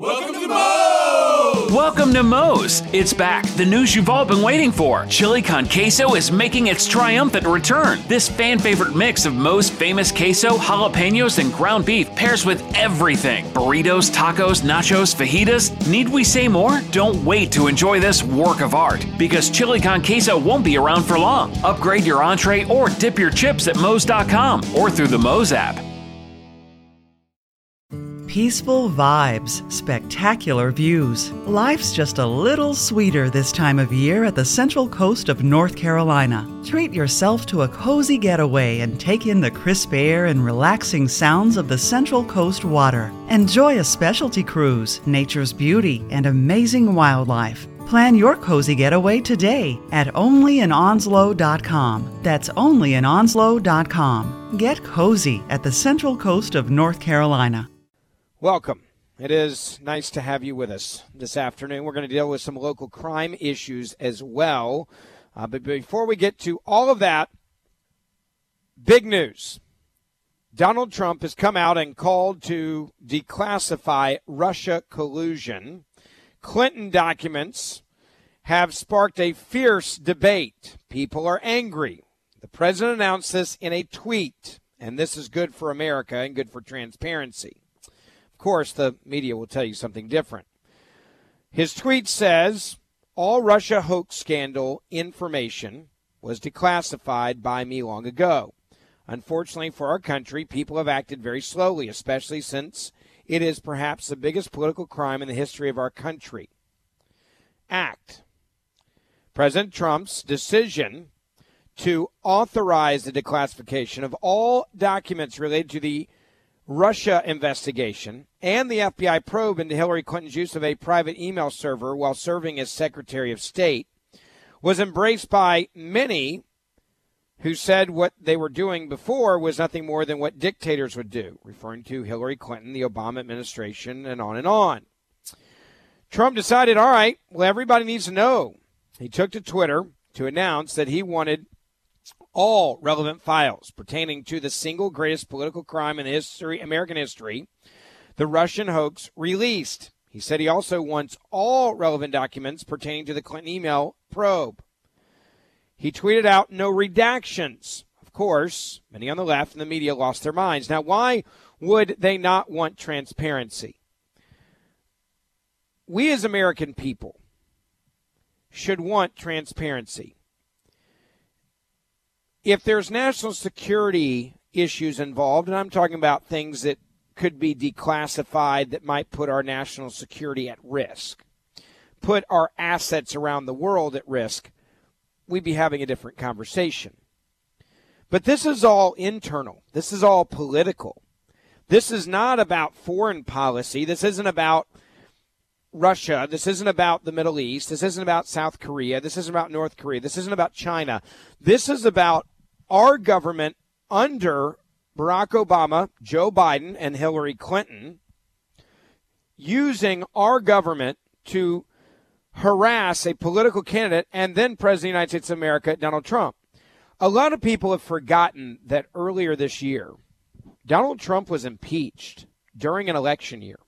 Welcome to Moe's! Welcome to Moe's. It's back. The news you've all been waiting for. Chili con queso is making its triumphant return. This fan favorite mix of Moe's famous queso, jalapenos, and ground beef pairs with everything burritos, tacos, nachos, fajitas. Need we say more? Don't wait to enjoy this work of art because chili con queso won't be around for long. Upgrade your entree or dip your chips at Moe's.com or through the Moe's app. Peaceful vibes, spectacular views. Life's just a little sweeter this time of year at the central coast of North Carolina. Treat yourself to a cozy getaway and take in the crisp air and relaxing sounds of the Central Coast water. Enjoy a specialty cruise, nature's beauty, and amazing wildlife. Plan your cozy getaway today at onlyinonslow.com. That's onlyinonslow.com. Get cozy at the Central Coast of North Carolina. Welcome. It is nice to have you with us this afternoon. We're going to deal with some local crime issues as well. Uh, but before we get to all of that, big news. Donald Trump has come out and called to declassify Russia collusion. Clinton documents have sparked a fierce debate. People are angry. The president announced this in a tweet, and this is good for America and good for transparency course, the media will tell you something different. His tweet says all Russia hoax scandal information was declassified by me long ago. Unfortunately for our country, people have acted very slowly, especially since it is perhaps the biggest political crime in the history of our country. Act. President Trump's decision to authorize the declassification of all documents related to the Russia investigation and the FBI probe into Hillary Clinton's use of a private email server while serving as Secretary of State was embraced by many who said what they were doing before was nothing more than what dictators would do, referring to Hillary Clinton, the Obama administration, and on and on. Trump decided, all right, well, everybody needs to know. He took to Twitter to announce that he wanted all relevant files pertaining to the single greatest political crime in history, American history, the Russian hoax, released. He said he also wants all relevant documents pertaining to the Clinton email probe. He tweeted out no redactions. Of course, many on the left and the media lost their minds. Now, why would they not want transparency? We as American people should want transparency if there's national security issues involved, and I'm talking about things that could be declassified that might put our national security at risk, put our assets around the world at risk, we'd be having a different conversation. But this is all internal. This is all political. This is not about foreign policy. This isn't about Russia. This isn't about the Middle East. This isn't about South Korea. This isn't about North Korea. This isn't about China. This is about our government under Barack Obama, Joe Biden, and Hillary Clinton using our government to harass a political candidate and then President of the United States of America, Donald Trump. A lot of people have forgotten that earlier this year, Donald Trump was impeached during an election year.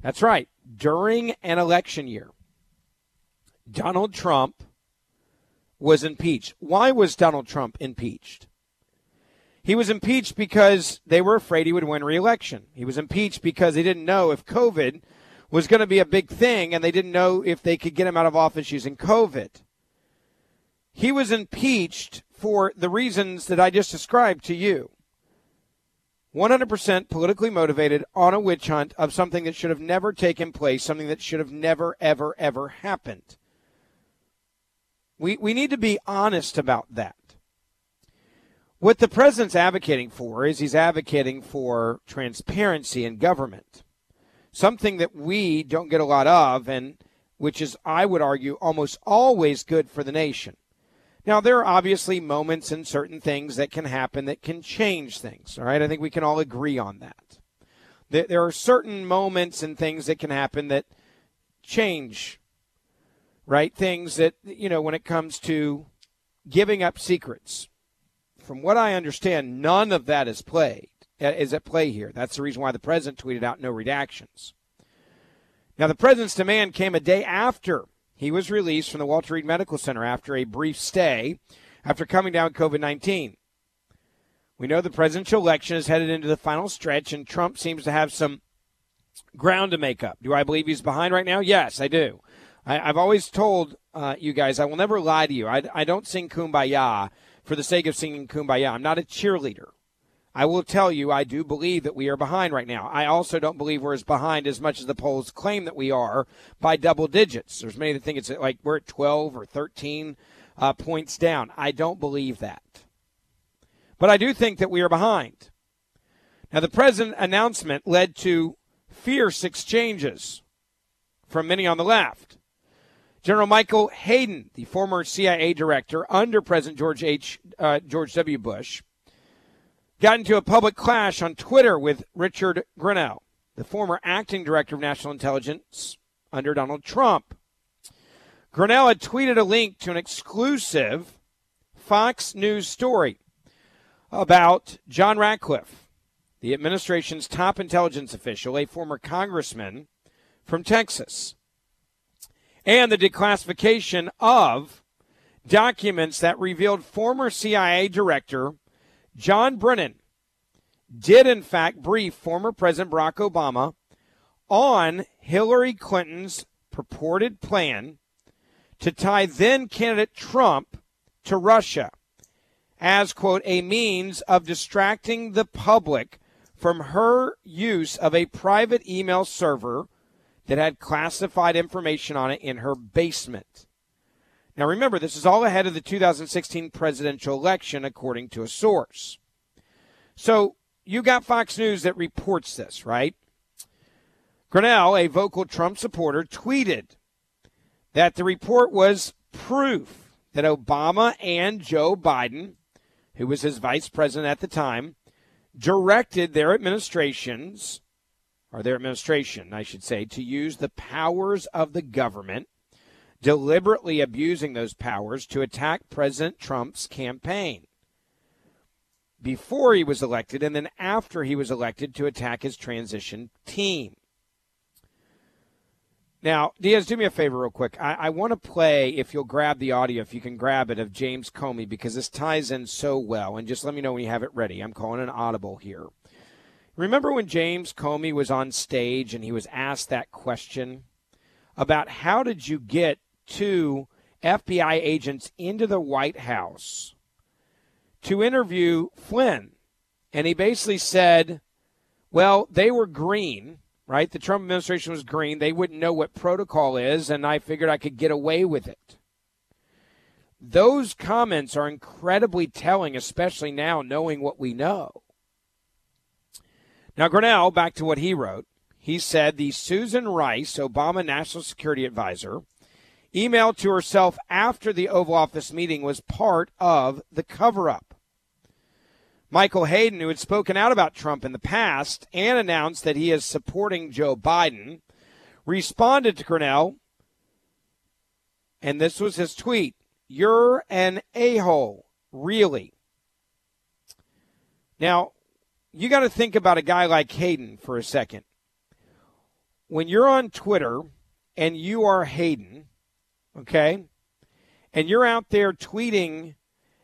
That's right. During an election year, Donald Trump was impeached. Why was Donald Trump impeached? He was impeached because they were afraid he would win re-election. He was impeached because they didn't know if COVID was going to be a big thing and they didn't know if they could get him out of office using COVID. He was impeached for the reasons that I just described to you. 100% politically motivated on a witch hunt of something that should have never taken place, something that should have never, ever, ever happened. We, we need to be honest about that. What the president's advocating for is he's advocating for transparency in government, something that we don't get a lot of, and which is, I would argue, almost always good for the nation. Now, there are obviously moments and certain things that can happen that can change things. All right. I think we can all agree on that. There are certain moments and things that can happen that change, right? Things that, you know, when it comes to giving up secrets. From what I understand, none of that is played. Uh, is at play here. That's the reason why the president tweeted out no redactions. Now, the president's demand came a day after he was released from the Walter Reed Medical Center after a brief stay after coming down with COVID 19. We know the presidential election is headed into the final stretch, and Trump seems to have some ground to make up. Do I believe he's behind right now? Yes, I do. I, have always told uh, you guys I will never lie to you. I, I don't sing kumbaya for the sake of singing kumbaya. I'm not a cheerleader. I will tell you, I do believe that we are behind right now. I also don't believe we're as behind as much as the polls claim that we are by double digits. There's many that think it's like we're at 12 or 13 uh, points down. I don't believe that. But I do think that we are behind. Now, the president announcement led to fierce exchanges from many on the left. General Michael Hayden, the former CIA director under President George H. Uh, George W. Bush, got into a public clash on Twitter with Richard Grenell, the former acting director of national intelligence under Donald Trump. Grenell had tweeted a link to an exclusive Fox News story about John Ratcliffe, the administration's top intelligence official, a former congressman from Texas, and the declassification of documents that revealed former CIA director John Brennan did, in fact, brief former President Barack Obama on Hillary Clinton's purported plan to tie then candidate Trump to Russia as, quote, a means of distracting the public from her use of a private email server that had classified information on it in her basement. Now, remember, this is all ahead of the 2016 presidential election, according to a source. So, you got Fox News that reports this, right? Grenell, a vocal Trump supporter, tweeted that the report was proof that Obama and Joe Biden, who was his vice president at the time, directed their administrations, or their administration, I should say, to use the powers of the government deliberately abusing those powers to attack President Trump's campaign before he was elected and then after he was elected to attack his transition team. Now, Diaz, do me a favor, real quick. I, I want to play, if you'll grab the audio, if you can grab it, of James Comey, because this ties in so well. And just let me know when you have it ready. I'm calling an audible here. Remember when James Comey was on stage and he was asked that question about how did you get two FBI agents into the White House to interview Flynn. And he basically said, well, they were green, right? The Trump administration was green. They wouldn't know what protocol is, and I figured I could get away with it. Those comments are incredibly telling, especially now knowing what we know. Now, Grenell, back to what he wrote, he said the Susan Rice, Obama National Security Advisor, emailed to herself after the Oval Office meeting was part of the cover up. Michael Hayden, who had spoken out about Trump in the past and announced that he is supporting Joe Biden, responded to Grenell, and this was his tweet You're an a hole, really. Now, you got to think about a guy like Hayden for a second. When you're on Twitter and you are Hayden, okay? And you're out there tweeting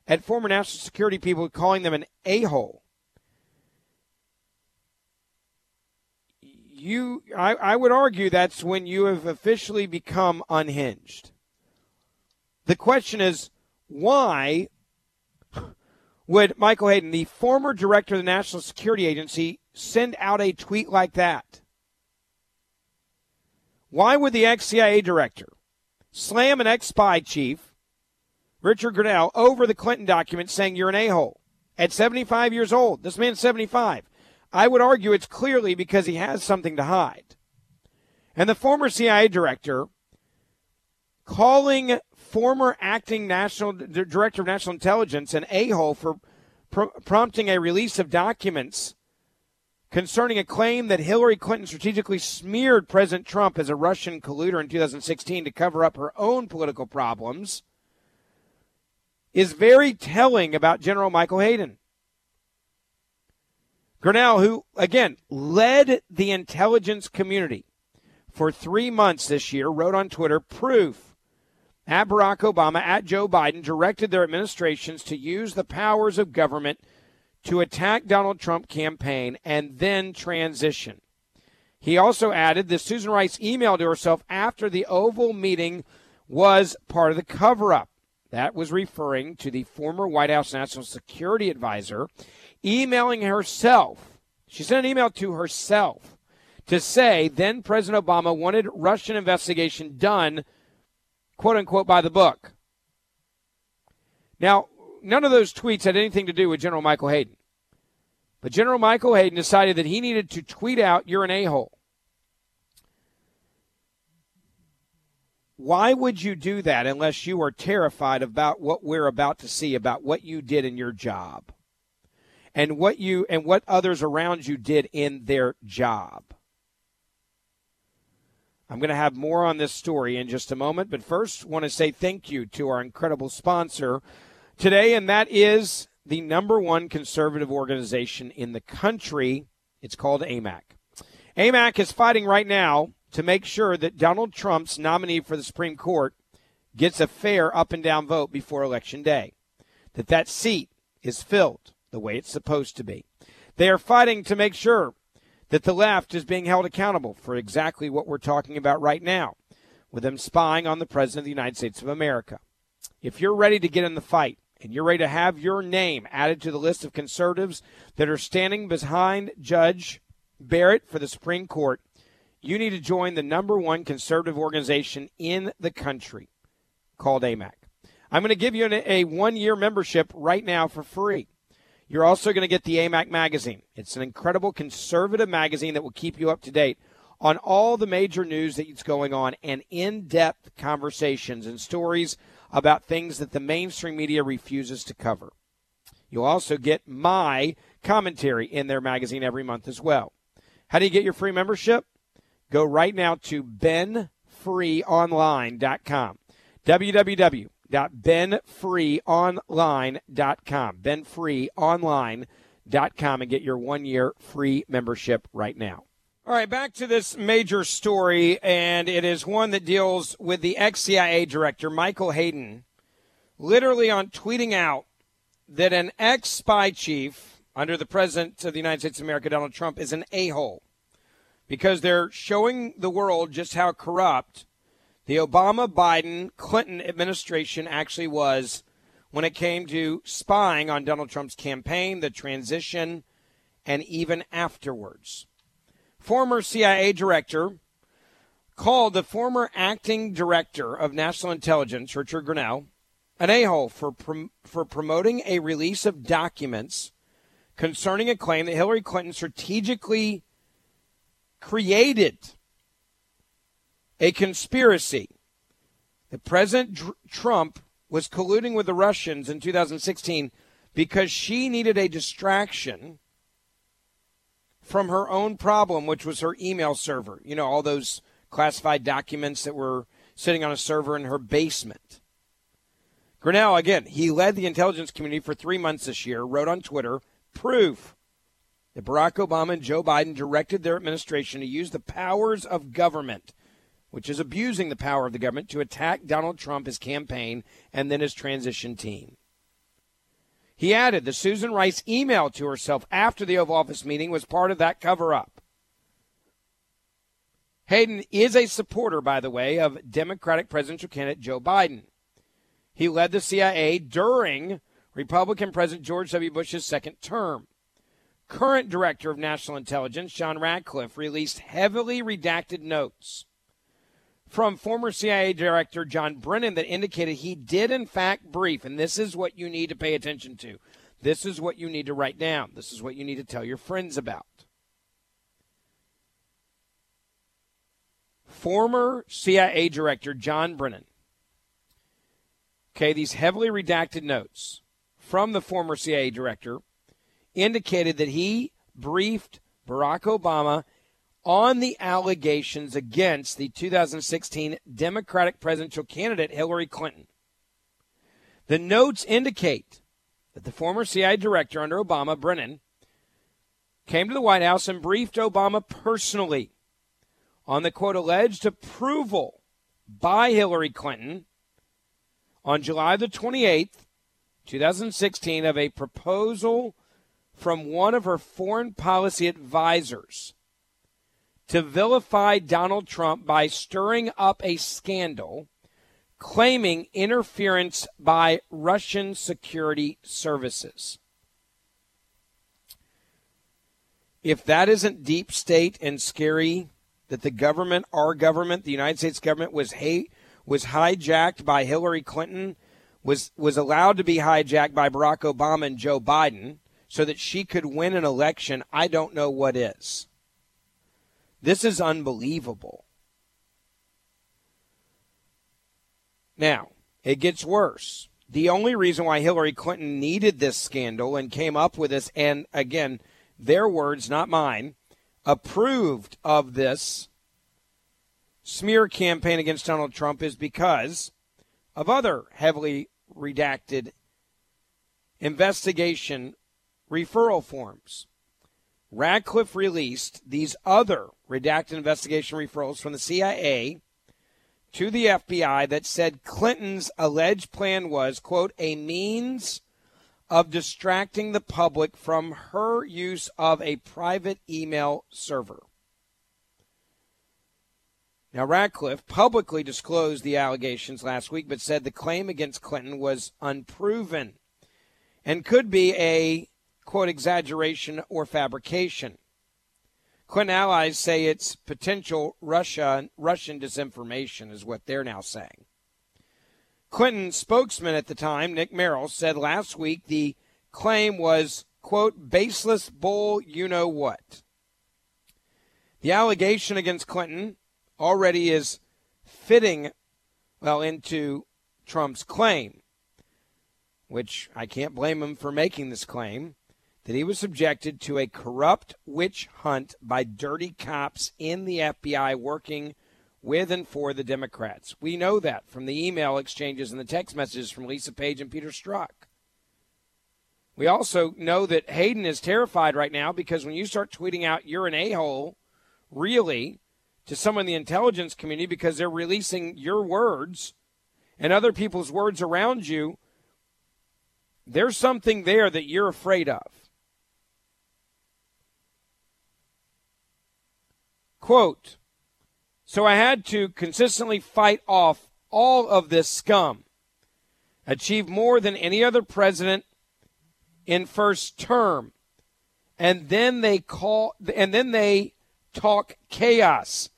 at former national security people, calling them an a hole. You, I, I would argue that's when you have officially become unhinged. The question is, why would Michael Hayden, the former director of the National Security Agency, send out a tweet like that? Why would the ex CIA director slam an ex spy chief, Richard Grenell, over the Clinton document saying you're an a hole at 75 years old? This man's 75. I would argue it's clearly because he has something to hide. And the former CIA director calling former acting national director of national intelligence an a-hole for pr- prompting a release of documents concerning a claim that Hillary Clinton strategically smeared President Trump as a Russian colluder in 2016 to cover up her own political problems is very telling about General Michael Hayden. Grenell, who, again, led the intelligence community for three months this year, wrote on Twitter proof at Barack Obama, at Joe Biden, directed their administrations to use the powers of government to attack Donald Trump campaign and then transition. He also added that Susan Rice emailed to herself after the Oval meeting was part of the cover up. That was referring to the former White House National Security Advisor emailing herself. She sent an email to herself to say then President Obama wanted Russian investigation done, quote unquote, by the book. Now, none of those tweets had anything to do with General Michael Hayden. But General Michael Hayden decided that he needed to tweet out, You're an a hole. Why would you do that unless you are terrified about what we're about to see about what you did in your job and what you and what others around you did in their job? I'm going to have more on this story in just a moment, but first want to say thank you to our incredible sponsor today and that is the number one conservative organization in the country. It's called AMAC. AMAC is fighting right now to make sure that Donald Trump's nominee for the Supreme Court gets a fair up and down vote before election day. That that seat is filled the way it's supposed to be. They are fighting to make sure that the left is being held accountable for exactly what we're talking about right now, with them spying on the President of the United States of America. If you're ready to get in the fight, and you're ready to have your name added to the list of conservatives that are standing behind Judge Barrett for the Supreme Court, you need to join the number one conservative organization in the country called AMAC. I'm going to give you a one year membership right now for free. You're also going to get the AMAC magazine. It's an incredible conservative magazine that will keep you up to date on all the major news that's going on and in depth conversations and stories about things that the mainstream media refuses to cover. You'll also get my commentary in their magazine every month as well. How do you get your free membership? Go right now to benfreeonline.com. www.benfreeonline.com. benfreeonline.com and get your one year free membership right now. All right, back to this major story, and it is one that deals with the ex CIA director, Michael Hayden, literally on tweeting out that an ex spy chief under the President of the United States of America, Donald Trump, is an a hole because they're showing the world just how corrupt the Obama Biden Clinton administration actually was when it came to spying on Donald Trump's campaign, the transition, and even afterwards. Former CIA director, called the former acting director of national intelligence, Richard Grenell, an a hole for, prom- for promoting a release of documents concerning a claim that Hillary Clinton strategically created a conspiracy that President Dr- Trump was colluding with the Russians in 2016 because she needed a distraction from her own problem, which was her email server. You know, all those classified documents that were sitting on a server in her basement. Grenell, again, he led the intelligence community for three months this year, wrote on Twitter, proof that Barack Obama and Joe Biden directed their administration to use the powers of government, which is abusing the power of the government, to attack Donald Trump, his campaign, and then his transition team. He added that Susan Rice email to herself after the Oval Office meeting was part of that cover up. Hayden is a supporter, by the way, of Democratic presidential candidate Joe Biden. He led the CIA during Republican President George W. Bush's second term. Current Director of National Intelligence, John Ratcliffe, released heavily redacted notes from former CIA Director John Brennan that indicated he did, in fact, brief, and this is what you need to pay attention to. This is what you need to write down. This is what you need to tell your friends about. Former CIA Director John Brennan. Okay, these heavily redacted notes from the former CIA Director indicated that he briefed Barack Obama on the allegations against the 2016 Democratic presidential candidate Hillary Clinton. The notes indicate that the former CIA director under Obama, Brennan, came to the White House and briefed Obama personally on the quote alleged approval by Hillary Clinton on July the 28th, 2016, of a proposal from one of her foreign policy advisors to vilify Donald Trump by stirring up a scandal claiming interference by Russian security services. If that isn't deep state and scary, that the government, our government, the United States government, was hate, was hijacked by Hillary Clinton, was was allowed to be hijacked by Barack Obama and Joe Biden, so that she could win an election. I don't know what is. This is unbelievable. Now, it gets worse. The only reason why Hillary Clinton needed this scandal and came up with this, and again, their words, not mine, approved of this smear campaign against Donald Trump is because of other heavily redacted investigation referral forms. Ratcliffe released these other redacted investigation referrals from the CIA to the FBI that said Clinton's alleged plan was, quote, a means of distracting the public from her use of a private email server. Now, Ratcliffe publicly disclosed the allegations last week, but said the claim against Clinton was unproven and could be a, quote, exaggeration or fabrication. Clinton allies say it's potential Russia, Russian disinformation, is what they're now saying. Clinton spokesman at the time, Nick Merrill, said last week the claim was, quote, baseless bull, you know what. The allegation against Clinton already is fitting, well, into Trump's claim, which I can't blame him for making this claim that he was subjected to a corrupt witch hunt by dirty cops in the FBI working with and for the Democrats. We know that from the email exchanges and the text messages from Lisa Page and Peter Strzok. We also know that Hayden is terrified right now because when you start tweeting out you're an a hole, really, to someone in the intelligence community because they're releasing your words and other people's words around you, there's something there that you're afraid of. Quote, so I had to consistently fight off all of this scum, achieve more than any other president in first term. And then they call and then they talk chaos.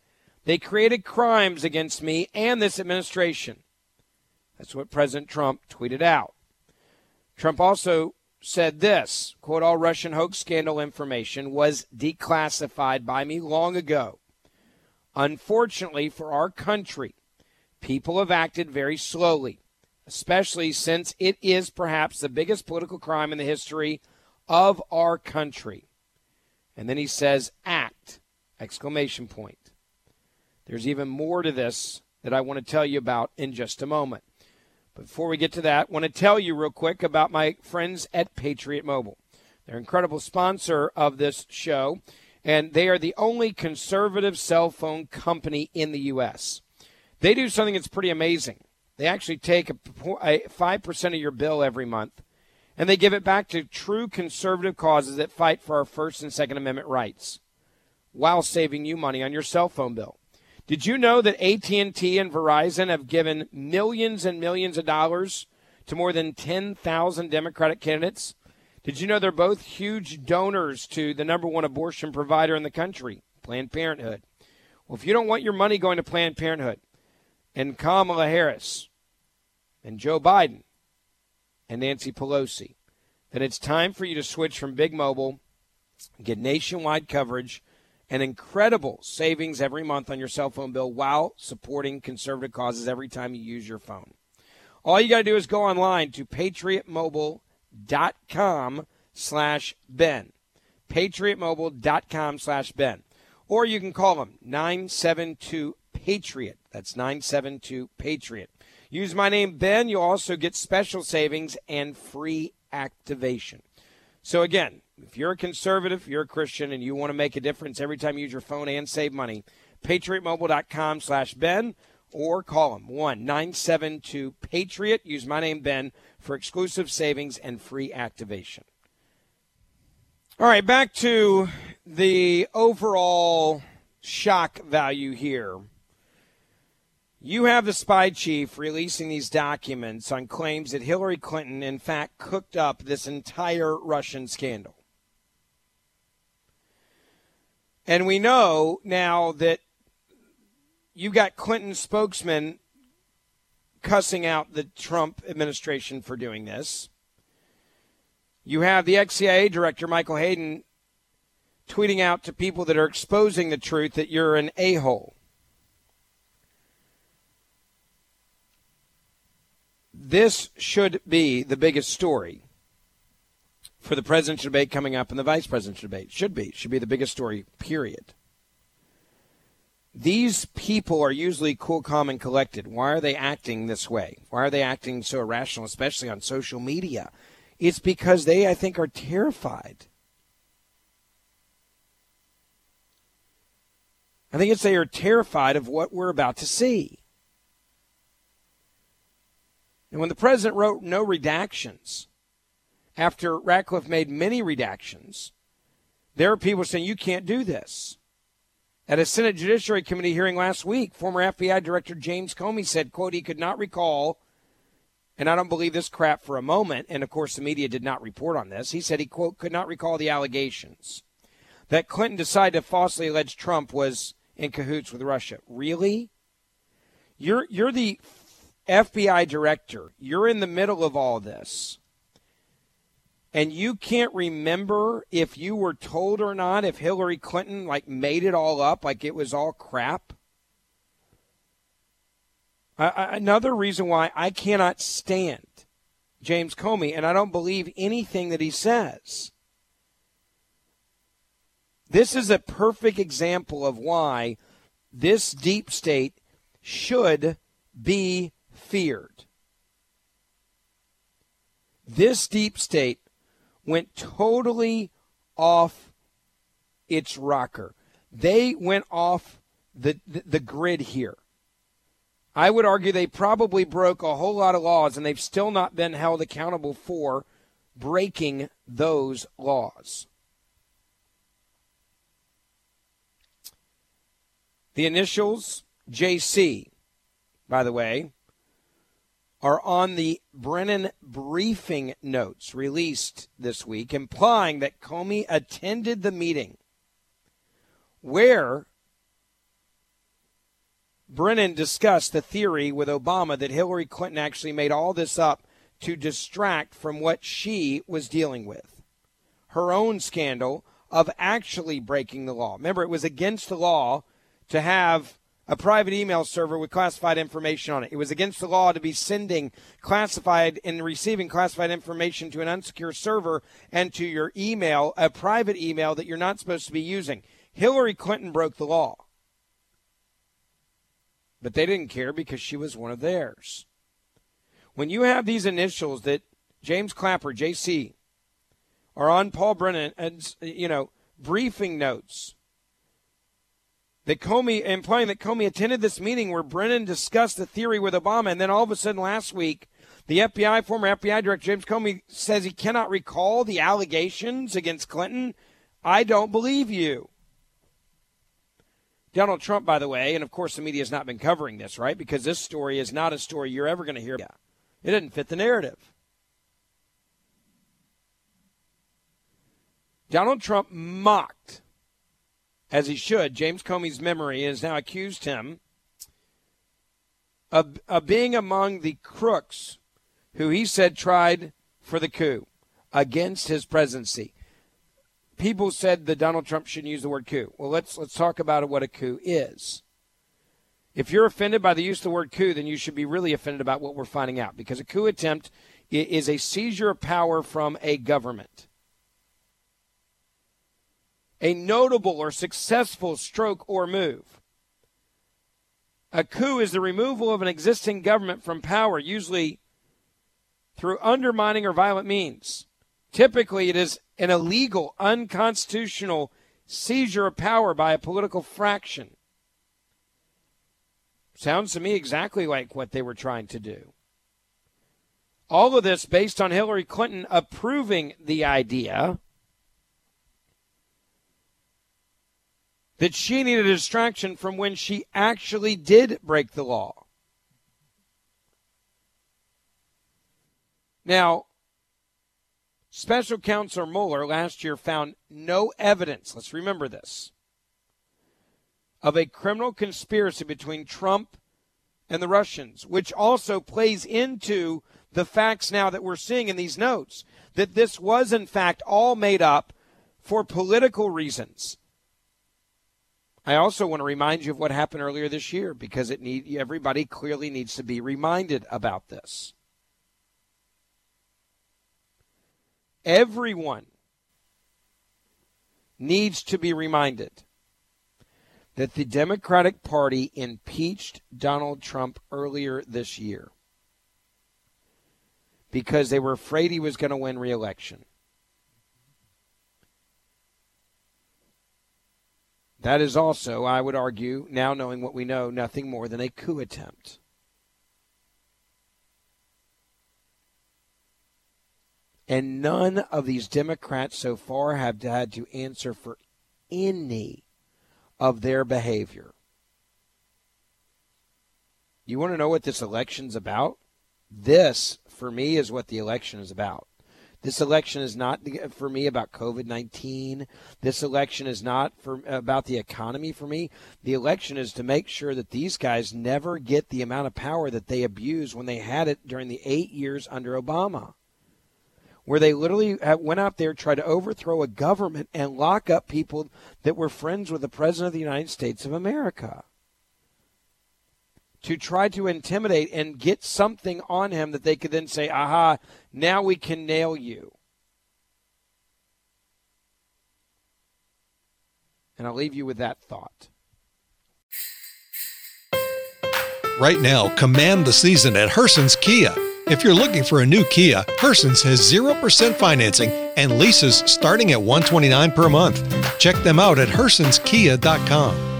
They created crimes against me and this administration. That's what President Trump tweeted out. Trump also said this quote all russian hoax scandal information was declassified by me long ago. Unfortunately for our country people have acted very slowly especially since it is perhaps the biggest political crime in the history of our country. And then he says act! Exclamation point. There's even more to this that i want to tell you about in just a moment before we get to that, I want to tell you real quick about my friends at Patriot Mobile. They're an incredible sponsor of this show, and they are the only conservative cell phone company in the U.S. They do something that's pretty amazing. They actually take a, a 5% of your bill every month, and they give it back to true conservative causes that fight for our First and Second Amendment rights while saving you money on your cell phone bill. Did you know that AT&T and Verizon have given millions and millions of dollars to more than 10,000 Democratic candidates? Did you know they're both huge donors to the number one abortion provider in the country, Planned Parenthood? Well, if you don't want your money going to Planned Parenthood and Kamala Harris and Joe Biden and Nancy Pelosi, then it's time for you to switch from Big Mobile, get nationwide coverage – an incredible savings every month on your cell phone bill while supporting conservative causes every time you use your phone. All you got to do is go online to patriotmobile.com slash Ben. patriotmobile.com slash Ben. Or you can call them 972 Patriot. That's 972 Patriot. Use my name, Ben. You'll also get special savings and free activation. So again, if you're a conservative, you're a Christian, and you want to make a difference every time you use your phone and save money, patriotmobile.com slash Ben or call them 1 972 Patriot. Use my name, Ben, for exclusive savings and free activation. All right, back to the overall shock value here. You have the spy chief releasing these documents on claims that Hillary Clinton, in fact, cooked up this entire Russian scandal. And we know now that you got Clinton spokesman cussing out the Trump administration for doing this. You have the ex CIA director, Michael Hayden, tweeting out to people that are exposing the truth that you're an a hole. This should be the biggest story for the presidential debate coming up and the vice presidential debate. Should be. Should be the biggest story, period. These people are usually cool, calm, and collected. Why are they acting this way? Why are they acting so irrational, especially on social media? It's because they, I think, are terrified. I think it's they are terrified of what we're about to see. And when the president wrote no redactions, after Ratcliffe made many redactions, there are people saying you can't do this. At a Senate Judiciary Committee hearing last week, former FBI Director James Comey said, quote, he could not recall, and I don't believe this crap for a moment, and of course the media did not report on this. He said he, quote, could not recall the allegations that Clinton decided to falsely allege Trump was in cahoots with Russia. Really? You're you're the FBI director. You're in the middle of all this and you can't remember if you were told or not if Hillary Clinton like made it all up like it was all crap. another reason why I cannot stand James Comey and I don't believe anything that he says. This is a perfect example of why this deep state should be feared. This deep state went totally off its rocker. They went off the, the, the grid here. I would argue they probably broke a whole lot of laws and they've still not been held accountable for breaking those laws. The initials JC, by the way, are on the Brennan briefing notes released this week, implying that Comey attended the meeting where Brennan discussed the theory with Obama that Hillary Clinton actually made all this up to distract from what she was dealing with her own scandal of actually breaking the law. Remember, it was against the law to have a private email server with classified information on it. It was against the law to be sending classified and receiving classified information to an unsecure server and to your email, a private email that you're not supposed to be using. Hillary Clinton broke the law. But they didn't care because she was one of theirs. When you have these initials that James Clapper, JC, are on Paul Brennan, and, you know, briefing notes that Comey, implying that Comey attended this meeting where Brennan discussed the theory with Obama, and then all of a sudden last week, the FBI, former FBI Director James Comey, says he cannot recall the allegations against Clinton. I don't believe you. Donald Trump, by the way, and of course the media has not been covering this, right? Because this story is not a story you're ever going to hear. About. It doesn't fit the narrative. Donald Trump mocked as he should, James Comey's memory has now accused him of, of being among the crooks who he said tried for the coup against his presidency. People said that Donald Trump shouldn't use the word coup. Well, let's let's talk about what a coup is. If you're offended by the use of the word coup, then you should be really offended about what we're finding out because a coup attempt is a seizure of power from a government a notable or successful stroke or move. A coup is the removal of an existing government from power, usually through undermining or violent means. Typically, it is an illegal, unconstitutional seizure of power by a political fraction. Sounds to me exactly like what they were trying to do. All of this based on Hillary Clinton approving the idea that she needed a distraction from when she actually did break the law. Now, Special Counsel Mueller last year found no evidence, let's remember this, of a criminal conspiracy between Trump and the Russians, which also plays into the facts now that we're seeing in these notes that this was, in fact, all made up for political reasons. I also want to remind you of what happened earlier this year because it need everybody clearly needs to be reminded about this. Everyone needs to be reminded that the Democratic Party impeached Donald Trump earlier this year because they were afraid he was going to win re-election. That is also, I would argue, now knowing what we know, nothing more than a coup attempt. And none of these Democrats so far have had to answer for any of their behavior. You want to know what this election's about? This, for me, is what the election is about. This election is not for me about COVID 19. This election is not for, about the economy for me. The election is to make sure that these guys never get the amount of power that they abused when they had it during the eight years under Obama, where they literally uh, went out there, tried to overthrow a government, and lock up people that were friends with the President of the United States of America to try to intimidate and get something on him that they could then say, aha, now we can nail you. And I'll leave you with that thought. Right now, command the season at Herson's Kia. If you're looking for a new Kia, Herson's has 0% financing and leases starting at 129 per month. Check them out at hersonskia.com.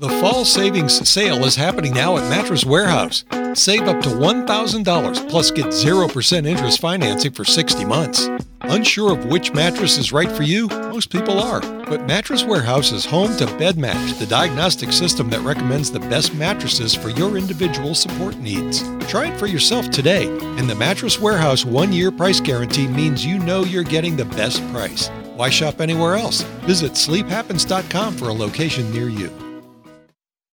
The fall savings sale is happening now at Mattress Warehouse. Save up to $1,000 plus get 0% interest financing for 60 months. Unsure of which mattress is right for you? Most people are. But Mattress Warehouse is home to BedMatch, the diagnostic system that recommends the best mattresses for your individual support needs. Try it for yourself today, and the Mattress Warehouse one year price guarantee means you know you're getting the best price. Why shop anywhere else? Visit sleephappens.com for a location near you.